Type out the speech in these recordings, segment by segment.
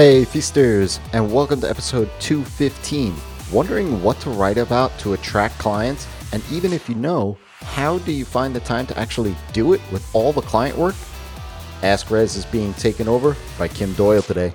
Hey, feasters, and welcome to episode 215. Wondering what to write about to attract clients? And even if you know, how do you find the time to actually do it with all the client work? Ask Rezzz is being taken over by Kim Doyal today.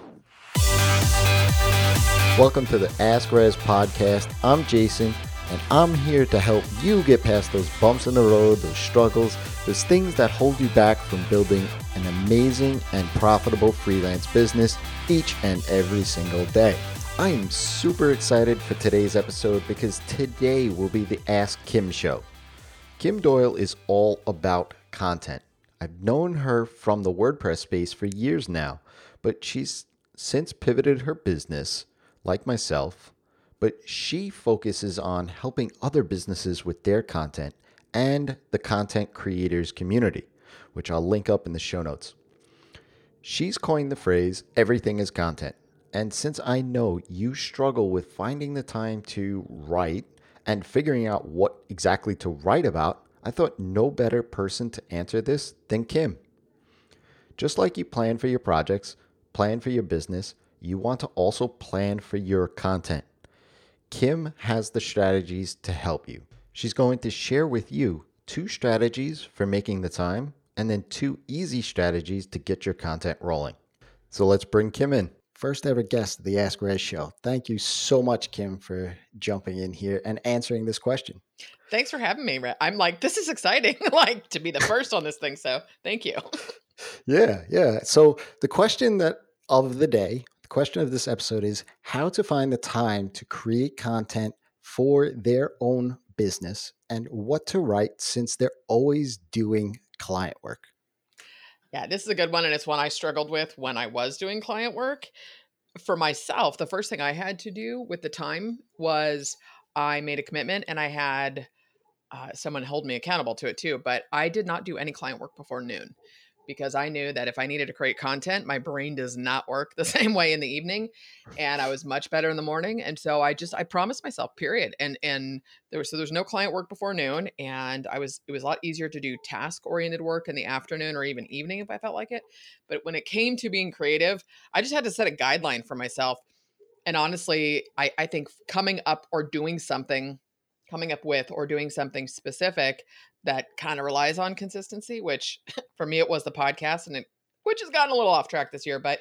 Welcome to the Ask Rezzz podcast. I'm Jason, and I'm here to help you get past those bumps in the road, those struggles, those things that hold you back from building an amazing and profitable freelance business each and every single day. I am super excited for today's episode because today will be the Ask Kim show. Kim Doyal is all about content. I've known her from the WordPress space for years now, but she's since pivoted her business, like myself, but she focuses on helping other businesses with their content and the content creators community, which I'll link up in the show notes. She's coined the phrase everything is content. And since I know you struggle with finding the time to write and figuring out what exactly to write about, I thought no better person to answer this than Kim. Just like you plan for your projects, plan for your business, you want to also plan for your content. Kim has the strategies to help you. She's going to share with you two strategies for making the time and then two easy strategies to get your content rolling. So let's bring Kim in. First ever guest of the Ask Rezzz show. Thank you so much, Kim, for jumping in here and answering this question. Thanks for having me. I'm like, this is exciting, like to be the first on this thing. So thank you. Yeah, yeah. So the question that of the day, the question of this episode is how to find the time to create content for their own business and what to write since they're always doing client work? Yeah, this is a good one. And it's one I struggled with when I was doing client work. For myself, the first thing I had to do with the time was I made a commitment and I had uh, someone hold me accountable to it too. But I did not do any client work before noon because I knew that if I needed to create content, my brain does not work the same way in the evening and I was much better in the morning. And so I just I promised myself, period. And and there was so there's no client work before noon and I was it was a lot easier to do task oriented work in the afternoon or even evening if I felt like it. But when it came to being creative, I just had to set a guideline for myself. And honestly, I, I think coming up or doing something coming up with or doing something specific that kind of relies on consistency, which for me it was the podcast and it which has gotten a little off track this year, but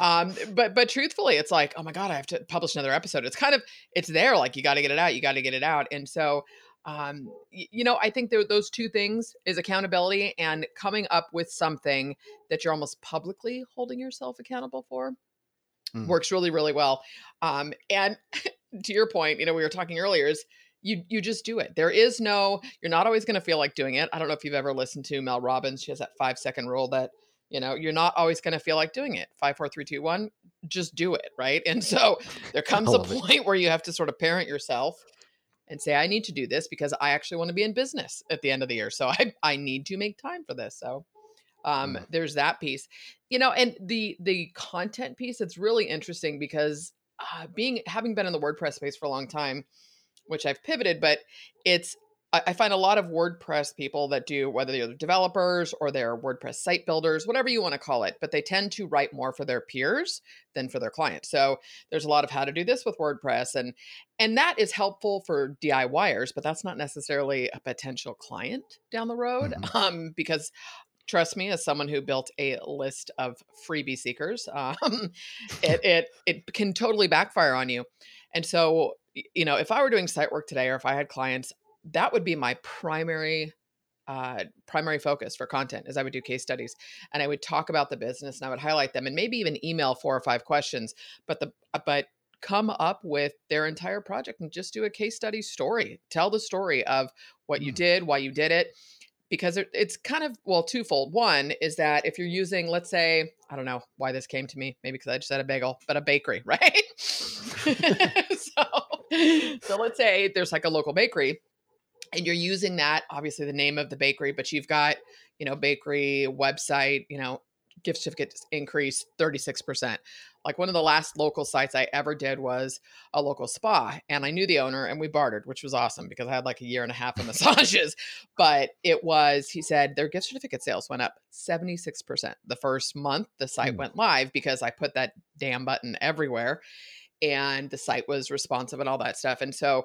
um but but truthfully it's like, oh my god, I have to publish another episode. It's kind of it's there like you got to get it out, you got to get it out. And so um you know, I think there, those two things is accountability and coming up with something that you're almost publicly holding yourself accountable for. Mm. Works really really well. Um and to your point, you know, we were talking earlier is you you just do it. There is no you're not always going to feel like doing it. I don't know if you've ever listened to Mel Robbins. She has that 5 second rule that you know, you're not always going to feel like doing it. Five, four, three, two, one. Just do it, right? And so there comes a point it. where you have to sort of parent yourself and say, I need to do this because I actually want to be in business at the end of the year. So I I need to make time for this. So um, mm. there's that piece, you know, and the the content piece. It's really interesting because uh, being having been in the WordPress space for a long time which I've pivoted, but it's I find a lot of WordPress people that do, whether they're developers or they're WordPress site builders, whatever you want to call it, but they tend to write more for their peers than for their clients. So there's a lot of how to do this with WordPress, and and that is helpful for DIYers, but that's not necessarily a potential client down the road, mm-hmm. um, because trust me, as someone who built a list of freebie seekers, um, it, it it can totally backfire on you. And so you know, if I were doing site work today or if I had clients, that would be my primary uh, primary focus for content is I would do case studies and I would talk about the business and I would highlight them and maybe even email four or five questions. But the uh, but come up with their entire project and just do a case study story. Tell the story of what you mm. did, why you did it, because it, it's kind of well twofold. One is that if you're using, let's say, I don't know why this came to me, maybe because I just had a bagel, but a bakery, right? so let's say there's like a local bakery and you're using that obviously the name of the bakery but you've got you know bakery website you know gift certificates increased 36%. Like one of the last local sites I ever did was a local spa, and I knew the owner and we bartered, which was awesome because I had like a year and a half of massages. But it was, he said, their gift certificate sales went up 76%. The first month the site mm. went live because I put that damn button everywhere and the site was responsive and all that stuff. And so,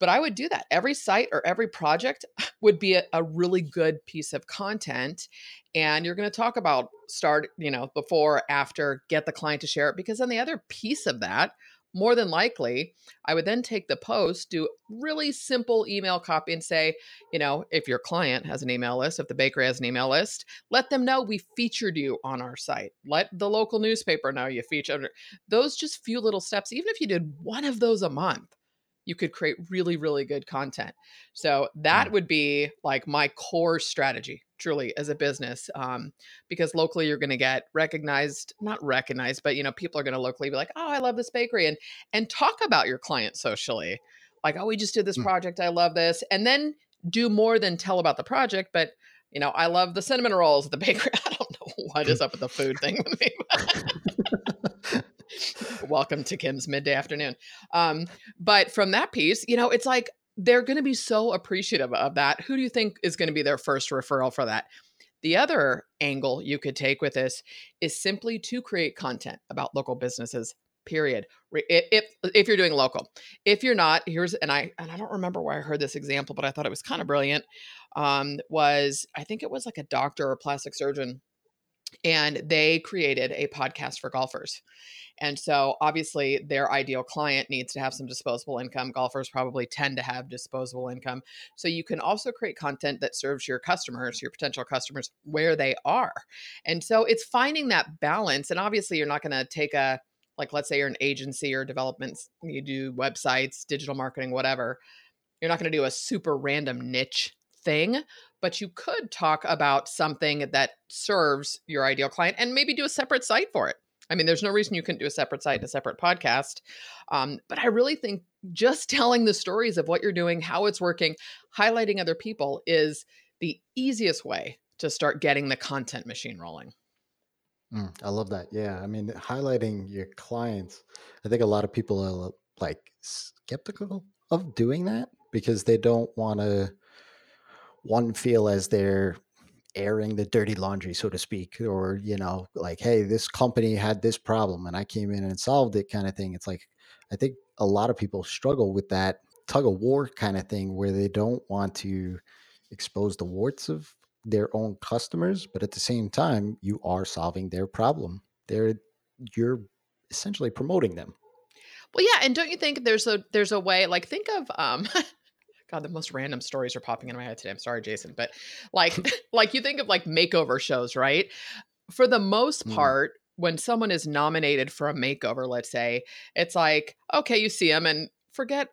but I would do that. Every site or every project would be a, a really good piece of content. And you're going to talk about start, you know, before, after, get the client to share it. Because then the other piece of that, more than likely, I would then take the post, do really simple email copy, and say, you know, if your client has an email list, if the bakery has an email list, let them know we featured you on our site. Let the local newspaper know you featured. Those just few little steps, even if you did one of those a month, you could create really, really good content. So that mm. would be like my core strategy, truly, as a business. Um, because locally you're going to get recognized, not recognized, but you know, people are going to locally be like, "Oh, I love this bakery," and and talk about your client socially, like, "Oh, we just did this mm. project. I love this," and then do more than tell about the project, but you know, I love the cinnamon rolls at the bakery. I don't know what is up with the food thing with me. Welcome to Kim's midday afternoon. Um, but from that piece, you know, it's like they're going to be so appreciative of that. Who do you think is going to be their first referral for that? The other angle you could take with this is simply to create content about local businesses. Period. If, if you're doing local, if you're not, here's and I and I don't remember where I heard this example, but I thought it was kind of brilliant. Um, was I think it was like a doctor or plastic surgeon and they created a podcast for golfers. And so obviously their ideal client needs to have some disposable income. Golfers probably tend to have disposable income. So you can also create content that serves your customers, your potential customers where they are. And so it's finding that balance and obviously you're not going to take a like let's say you're an agency or development you do websites, digital marketing, whatever. You're not going to do a super random niche thing, but you could talk about something that serves your ideal client and maybe do a separate site for it. I mean, there's no reason you couldn't do a separate site and a separate podcast. Um, but I really think just telling the stories of what you're doing, how it's working, highlighting other people is the easiest way to start getting the content machine rolling. Mm, I love that. Yeah. I mean, highlighting your clients, I think a lot of people are like skeptical of doing that because they don't want to one feel as they're airing the dirty laundry so to speak or you know like hey this company had this problem and i came in and solved it kind of thing. It's like i think a lot of people struggle with that tug of war kind of thing where they don't want to expose the warts of their own customers but at the same time you are solving their problem. They're you're essentially promoting them. Well yeah and don't you think there's a there's a way like think of um God, the most random stories are popping into my head today. I'm sorry, Jason, but like, like you think of like makeover shows, right? For the most mm. part, when someone is nominated for a makeover, let's say, it's like, okay, you see them and forget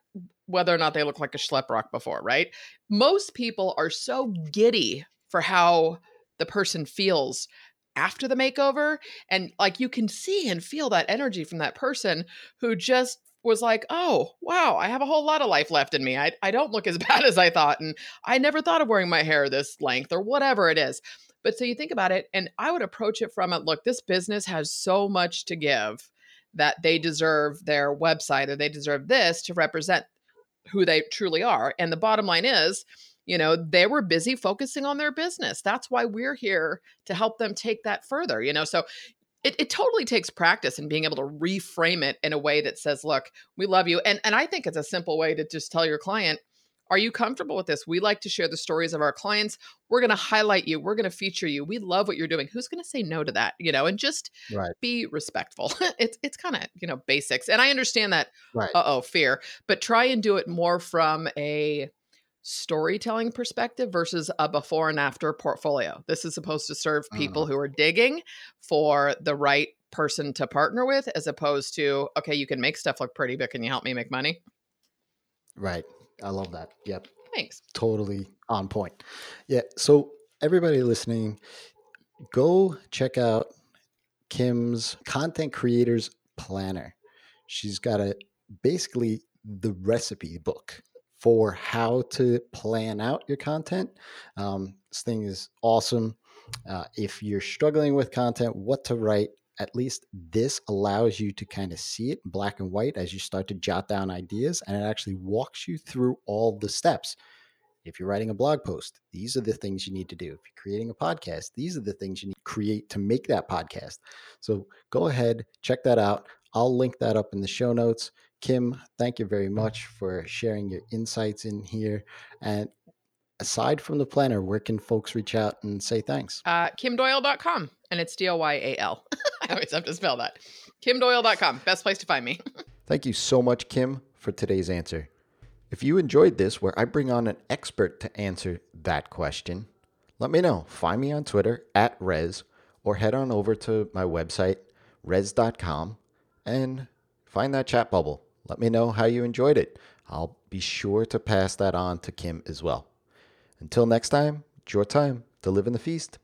whether or not they look like a Schleprock before, right? Most people are so giddy for how the person feels after the makeover and like you can see and feel that energy from that person who just was like, oh, wow, I have a whole lot of life left in me. I, I don't look as bad as I thought. And I never thought of wearing my hair this length or whatever it is. But so you think about it, and I would approach it from it look, this business has so much to give that they deserve their website or they deserve this to represent who they truly are. And the bottom line is, you know, they were busy focusing on their business. That's why we're here to help them take that further, you know. So it, it totally takes practice and being able to reframe it in a way that says, look, we love you. And and I think it's a simple way to just tell your client, are you comfortable with this? We like to share the stories of our clients. We're going to highlight you. We're going to feature you. We love what you're doing. Who's going to say no to that? You know, and just right. be respectful. it's it's kind of you know basics, and I understand that. Right. Uh oh, fear, but try and do it more from a storytelling perspective versus a before and after portfolio. This is supposed to serve people uh-huh. who are digging for the right person to partner with as opposed to okay, you can make stuff look pretty, but can you help me make money? Right. I love that. Yep. Thanks. Totally on point. Yeah, so everybody listening, go check out Kim's content creators planner. She's got a basically the recipe book for how to plan out your content. Um, this thing is awesome. Uh, if you're struggling with content, what to write, at least this allows you to kind of see it black and white as you start to jot down ideas, and it actually walks you through all the steps. If you're writing a blog post, these are the things you need to do. If you're creating a podcast, these are the things you need to create to make that podcast. So go ahead, check that out. I'll link that up in the show notes. Kim, thank you very much for sharing your insights in here. And aside from the planner, where can folks reach out and say thanks? Uh, KimDoyal.com. And it's D O Y A L. I always have to spell that. KimDoyal.com. Best place to find me. Thank you so much, Kim, for today's answer. If you enjoyed this, where I bring on an expert to answer that question, let me know. Find me on Twitter at rezzz or head on over to my website, rezzz.com, and find that chat bubble. Let me know how you enjoyed it. I'll be sure to pass that on to Kim as well. Until next time, it's your time to live in the feast.